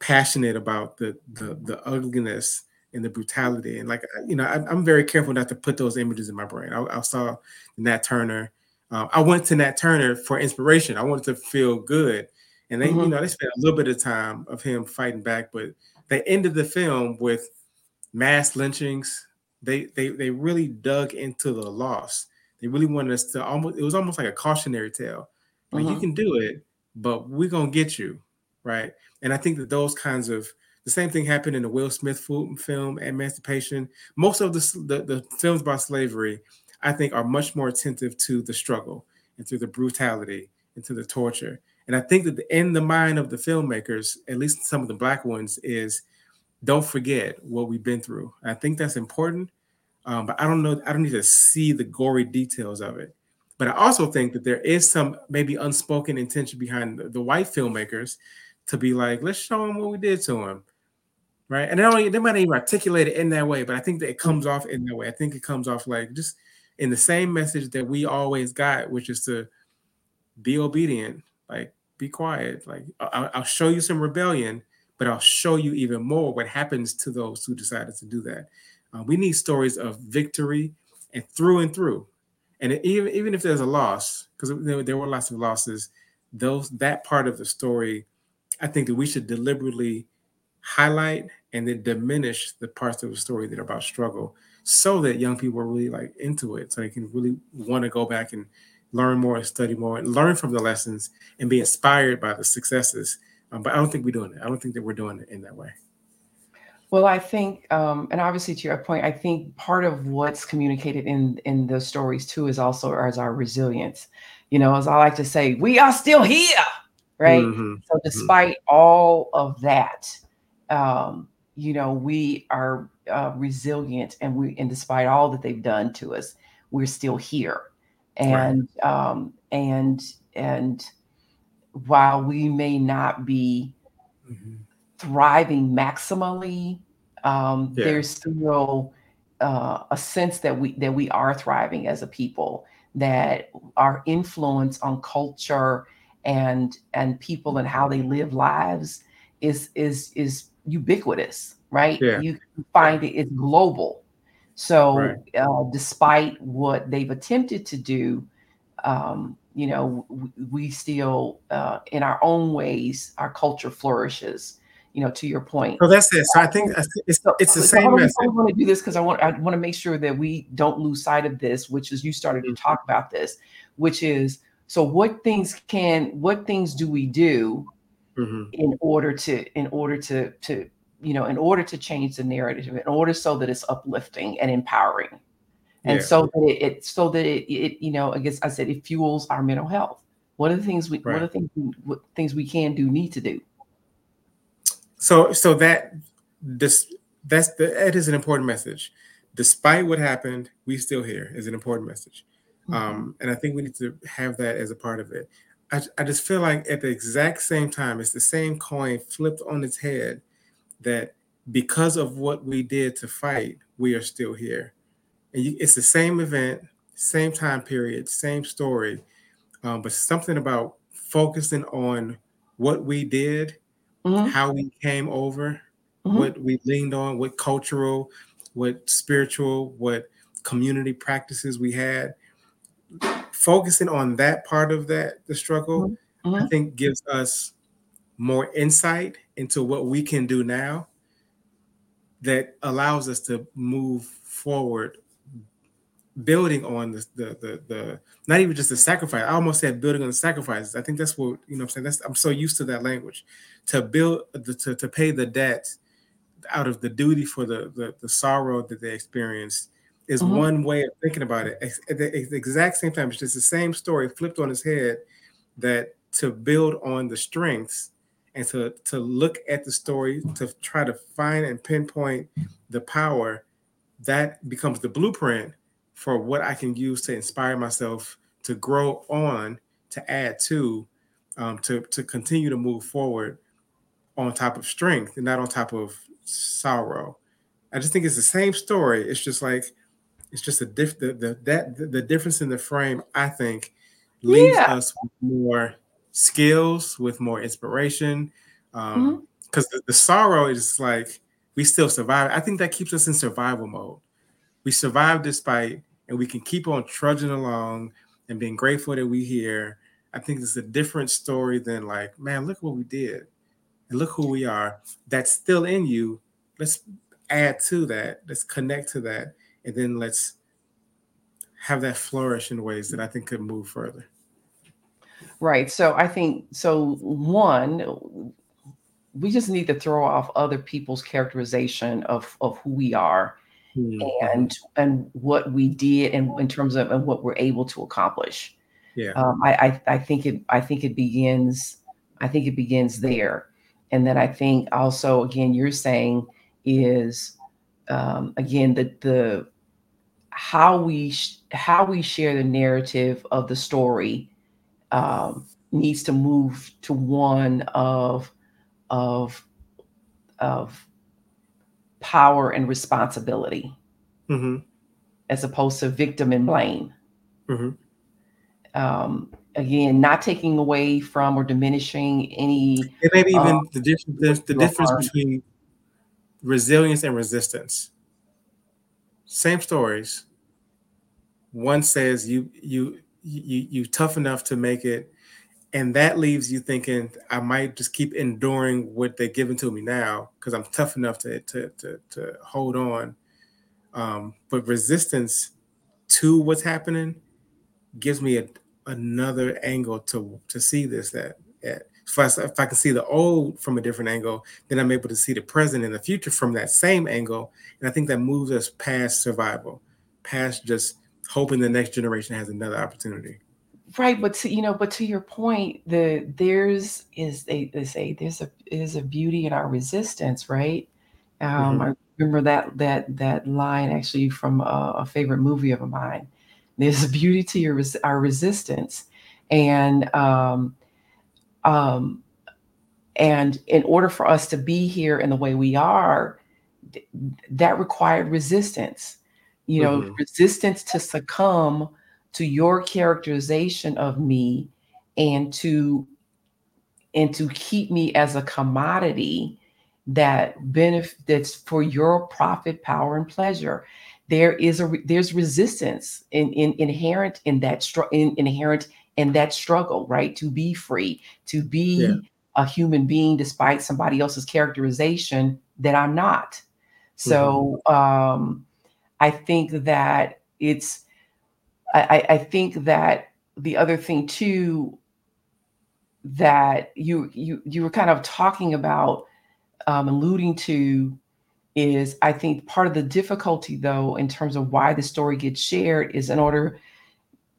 passionate about the, the the ugliness and the brutality. And like you know, I, am very careful not to put those images in my brain. I, I saw Nat Turner. Um, I went to Nat Turner for inspiration. I wanted to feel good, and they, mm-hmm. you know, they spent a little bit of time of him fighting back, but they ended the film with mass lynchings. They they they really dug into the loss. They really wanted us to almost. It was almost like a cautionary tale. Like uh-huh. you can do it, but we're gonna get you, right? And I think that those kinds of the same thing happened in the Will Smith film Emancipation. Most of the, the, the films about slavery, I think, are much more attentive to the struggle and to the brutality and to the torture. And I think that the, in the mind of the filmmakers, at least some of the black ones, is don't forget what we've been through. I think that's important, um, but I don't know. I don't need to see the gory details of it. But I also think that there is some maybe unspoken intention behind the, the white filmmakers to be like, let's show them what we did to him, right? And they, don't, they might not even articulate it in that way, but I think that it comes off in that way. I think it comes off like just in the same message that we always got, which is to be obedient, like be quiet. Like I'll, I'll show you some rebellion, but I'll show you even more what happens to those who decided to do that. Uh, we need stories of victory and through and through. And even even if there's a loss, because there, there were lots of losses, those that part of the story, I think that we should deliberately highlight and then diminish the parts of the story that are about struggle so that young people are really like into it so they can really want to go back and learn more and study more and learn from the lessons and be inspired by the successes. Um, but i don't think we're doing it. I don't think that we're doing it in that way. Well i think um, and obviously to your point i think part of what's communicated in in those stories too is also as our resilience. You know as i like to say we are still here right mm-hmm. so mm-hmm. despite mm-hmm. all of that um, you know, we are uh, resilient, and we, and despite all that they've done to us, we're still here. And right. um, and and while we may not be mm-hmm. thriving maximally, um, yeah. there's still uh, a sense that we that we are thriving as a people. That our influence on culture and and people and how they live lives is is is ubiquitous, right? Yeah. You find it, it's global. So, right. uh, despite what they've attempted to do, um, you know, we, we still, uh, in our own ways, our culture flourishes. You know, to your point. So that's it. So I think it's, it's the so same message. I want to do this because I want I want to make sure that we don't lose sight of this, which is you started to mm-hmm. talk about this, which is so what things can what things do we do mm-hmm. in order to in order to to you know in order to change the narrative in order so that it's uplifting and empowering and yeah. so that it, it, so that it, it you know i guess i said it fuels our mental health what are the things we right. what are the things we, what things we can do need to do so so that this that's the it is an important message despite what happened we still here is an important message mm-hmm. um and i think we need to have that as a part of it I, I just feel like at the exact same time, it's the same coin flipped on its head that because of what we did to fight, we are still here. And you, it's the same event, same time period, same story, um, but something about focusing on what we did, mm-hmm. how we came over, mm-hmm. what we leaned on, what cultural, what spiritual, what community practices we had focusing on that part of that the struggle mm-hmm. i mm-hmm. think gives us more insight into what we can do now that allows us to move forward building on the the the, the not even just the sacrifice i almost said building on the sacrifices i think that's what you know i'm saying that's i'm so used to that language to build the, to, to pay the debt out of the duty for the, the the sorrow that they experienced is mm-hmm. one way of thinking about it. At the, exact same time, it's just the same story flipped on its head. That to build on the strengths and to to look at the story to try to find and pinpoint the power that becomes the blueprint for what I can use to inspire myself to grow on, to add to, um, to to continue to move forward on top of strength and not on top of sorrow. I just think it's the same story. It's just like it's just a diff the, the that the, the difference in the frame i think leaves yeah. us with more skills with more inspiration um because mm-hmm. the, the, sorrow is like we still survive. I think that keeps us in survival mode. We survive despite and we can keep on trudging along and being grateful that we here. I think it's a different story than like man look what we did. And look who we are. That's still in you. Let's add to that. Let's connect to that and then let's have that flourish in ways that I think could move further. Right. So I think so. One, we just need to throw off other people's characterization of of who we are mm-hmm. and and what we did and in terms of and what we're able to accomplish. Yeah. Um, I, I I think it I think it begins I think it begins there, and then I think also again you're saying is um, again the the how we sh- how we share the narrative of the story um, needs to move to one of of of power and responsibility mm-hmm. as opposed to victim and blame mm-hmm. um, again, not taking away from or diminishing any. And maybe even uh, the, the, the difference between resilience and resistance. Same stories. One says you you you you tough enough to make it, and that leaves you thinking I might just keep enduring what they're giving to me now because I'm tough enough to to to, to hold on. Um, but resistance to what's happening gives me a, another angle to to see this that, that if I, if I can see the old from a different angle, then I'm able to see the present and the future from that same angle. And I think that moves us past survival, past just hoping the next generation has another opportunity. Right, but to, you know, but to your point, the there's is they, they say there's a is a beauty in our resistance, right? Um, mm-hmm. I remember that that that line actually from a, a, favorite movie of mine. There's a beauty to your our resistance, and um, um, and in order for us to be here in the way we are, th- that required resistance. You know, mm-hmm. resistance to succumb to your characterization of me and to and to keep me as a commodity that benefits for your profit power and pleasure there is a there's resistance in, in inherent in that str- in, inherent in that struggle, right? To be free, to be yeah. a human being despite somebody else's characterization that I'm not. So mm-hmm. um, I think that it's, I, I think that the other thing too that you you you were kind of talking about um, alluding to is I think part of the difficulty though in terms of why the story gets shared is in order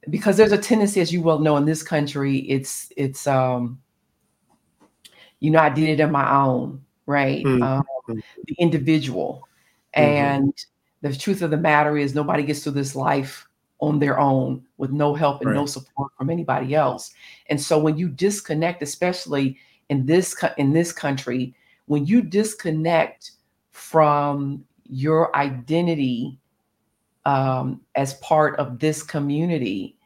because there's a tendency, as you well know, in this country, it's it's um, you know, I did it on my own, right? Mm-hmm. Um, the individual, mm-hmm. and the truth of the matter is, nobody gets through this life on their own with no help and right. no support from anybody else. And so, when you disconnect, especially in this in this country, when you disconnect from your identity um, as part of this community,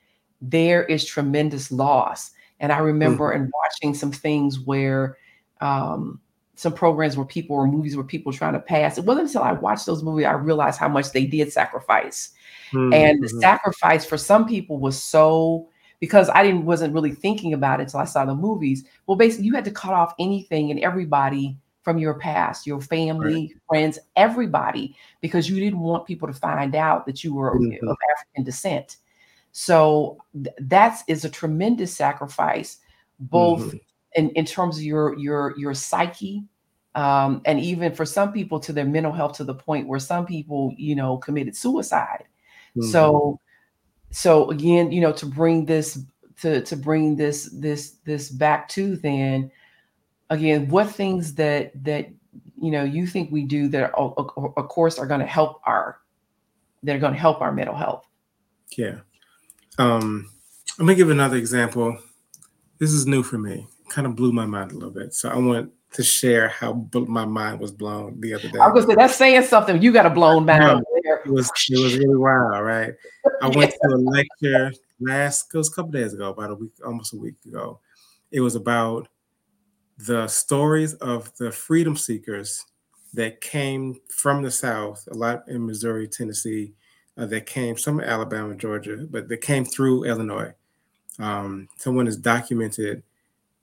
there is tremendous loss. And I remember mm-hmm. in watching some things where um, some programs where people or movies where people trying to pass. It wasn't until I watched those movies I realized how much they did sacrifice. Mm-hmm. And the mm-hmm. sacrifice for some people was so because I didn't wasn't really thinking about it until I saw the movies. Well, basically, you had to cut off anything and everybody from your past, your family, right. friends, everybody, because you didn't want people to find out that you were mm-hmm. of African descent. So th- that is a tremendous sacrifice, both mm-hmm. in, in terms of your your your psyche, um, and even for some people to their mental health to the point where some people, you know, committed suicide. Mm-hmm. So, so again, you know, to bring this to to bring this this this back to then again, what things that that you know you think we do that, are, of course, are going to help our that are going to help our mental health. Yeah. Um, let me give another example. This is new for me. Kind of blew my mind a little bit. So I want to share how my mind was blown the other day. I was gonna say that's saying something. You got a blown mind. No, it was it was really wild, right? I went to a lecture last it was a couple days ago, about a week, almost a week ago. It was about the stories of the freedom seekers that came from the South, a lot in Missouri, Tennessee, uh, that came, some Alabama, Georgia, but that came through Illinois. Um, someone has documented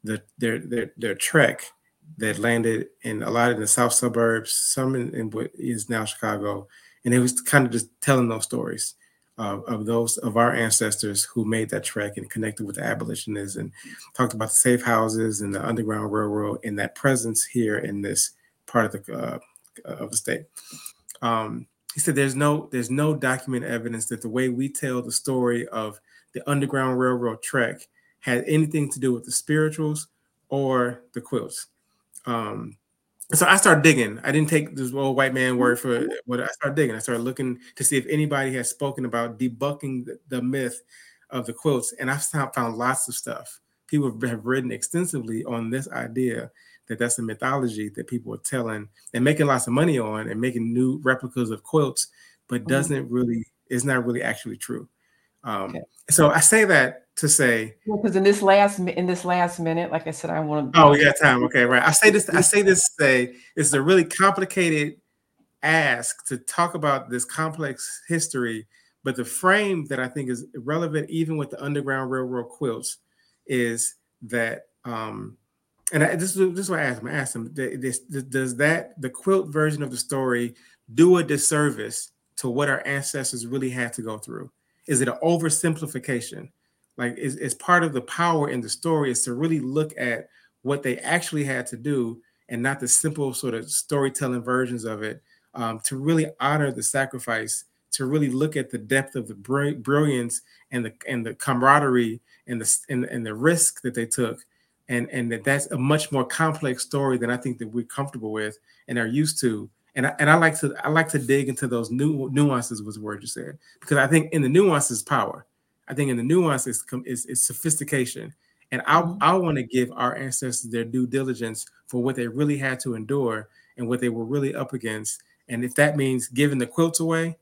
the, their, their, their trek that landed in a lot in the south suburbs, some in, in what is now Chicago, and it was kind of just telling those stories of those of our ancestors who made that trek and connected with the abolitionists and talked about the safe houses and the underground railroad and that presence here in this part of the uh, of the state. Um, he said there's no there's no document evidence that the way we tell the story of the underground railroad trek had anything to do with the spirituals or the quilts. Um, so I started digging. I didn't take this old white man word for mm-hmm. what I started digging. I started looking to see if anybody has spoken about debunking the, the myth of the quilts, and I've found lots of stuff. People have written extensively on this idea that that's a mythology that people are telling and making lots of money on and making new replicas of quilts, but mm-hmm. doesn't really is not really actually true. Um, okay. So I say that to say because in this last in this last minute, like I said, I want to. Oh, we got time. Okay, right. I say this. I say this. To say it's a really complicated ask to talk about this complex history, but the frame that I think is relevant, even with the Underground Railroad quilts, is that. um and I, this, is, this is what I asked him. I asked him, this, this, does that the quilt version of the story do a disservice to what our ancestors really had to go through? Is it an oversimplification? Like, is, part of the power in the story is to really look at what they actually had to do and not the simple sort of storytelling versions of it um, to really honor the sacrifice to really look at the depth of the brilliance and the and the camaraderie and the and, and the risk that they took and and that that's a much more complex story than I think that we're comfortable with and are used to and I, and I like to I like to dig into those new nuances was the word you said because I think in the nuances power. I think in the nuances is, is sophistication, and I mm-hmm. I want to give our ancestors their due diligence for what they really had to endure and what they were really up against. And if that means giving the quilts away,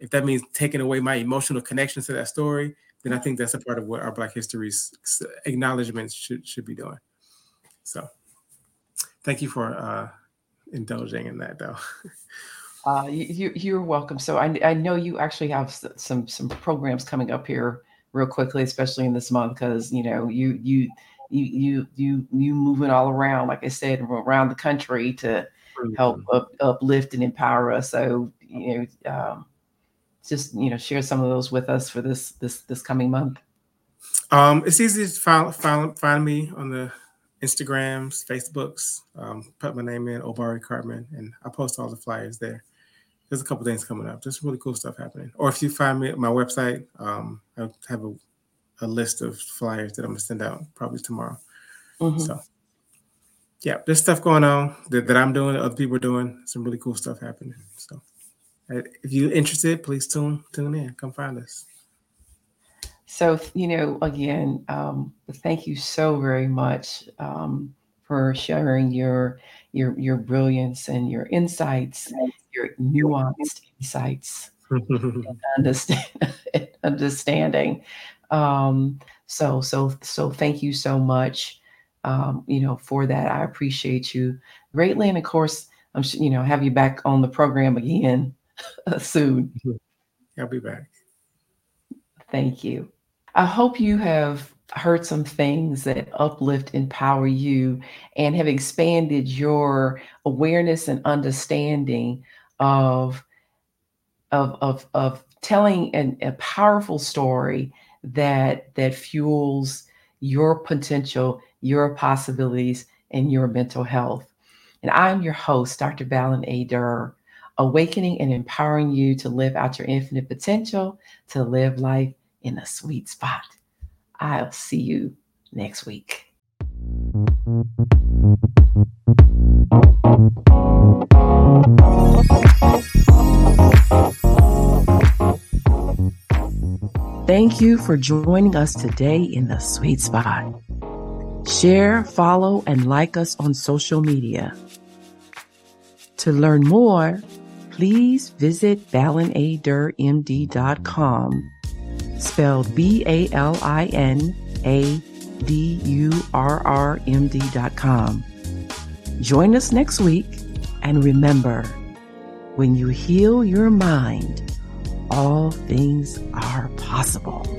if that means taking away my emotional connection to that story, then I think that's a part of what our Black History's acknowledgments should should be doing. So, thank you for uh, indulging in that though. Uh, you, you're welcome. So I, I know you actually have some some programs coming up here real quickly, especially in this month, because you know you you you you you you moving all around, like I said, around the country to help mm-hmm. up, uplift and empower us. So you know, um, just you know, share some of those with us for this this this coming month. Um, it's easy to find find, find me on the Instagrams, Facebooks. Um, put my name in, Obari Cartman, and I post all the flyers there. There's a couple things coming up. Just really cool stuff happening. Or if you find me at my website, um, I have a, a list of flyers that I'm gonna send out probably tomorrow. Mm-hmm. So yeah, there's stuff going on that, that I'm doing, other people are doing, some really cool stuff happening. So if you're interested, please tune tune in. Come find us. So, you know, again, um, thank you so very much um, for sharing your your your brilliance and your insights, your nuanced insights, *laughs* and understand, *laughs* understanding. Um, so, so, so, thank you so much. Um, you know, for that, I appreciate you greatly, and of course, I'm you know have you back on the program again *laughs* soon. I'll be back. Thank you. I hope you have heard some things that uplift, empower you, and have expanded your awareness and understanding of of of, of telling an, a powerful story that that fuels your potential, your possibilities, and your mental health. And I'm your host, Dr. Balin A. Durr, awakening and empowering you to live out your infinite potential, to live life in a sweet spot. I'll see you next week. Thank you for joining us today in the sweet spot. Share, follow, and like us on social media. To learn more, please visit balinadurrmd.com spelled B A L I N A D U R R M D dot com. Join us next week and remember when you heal your mind, all things are possible.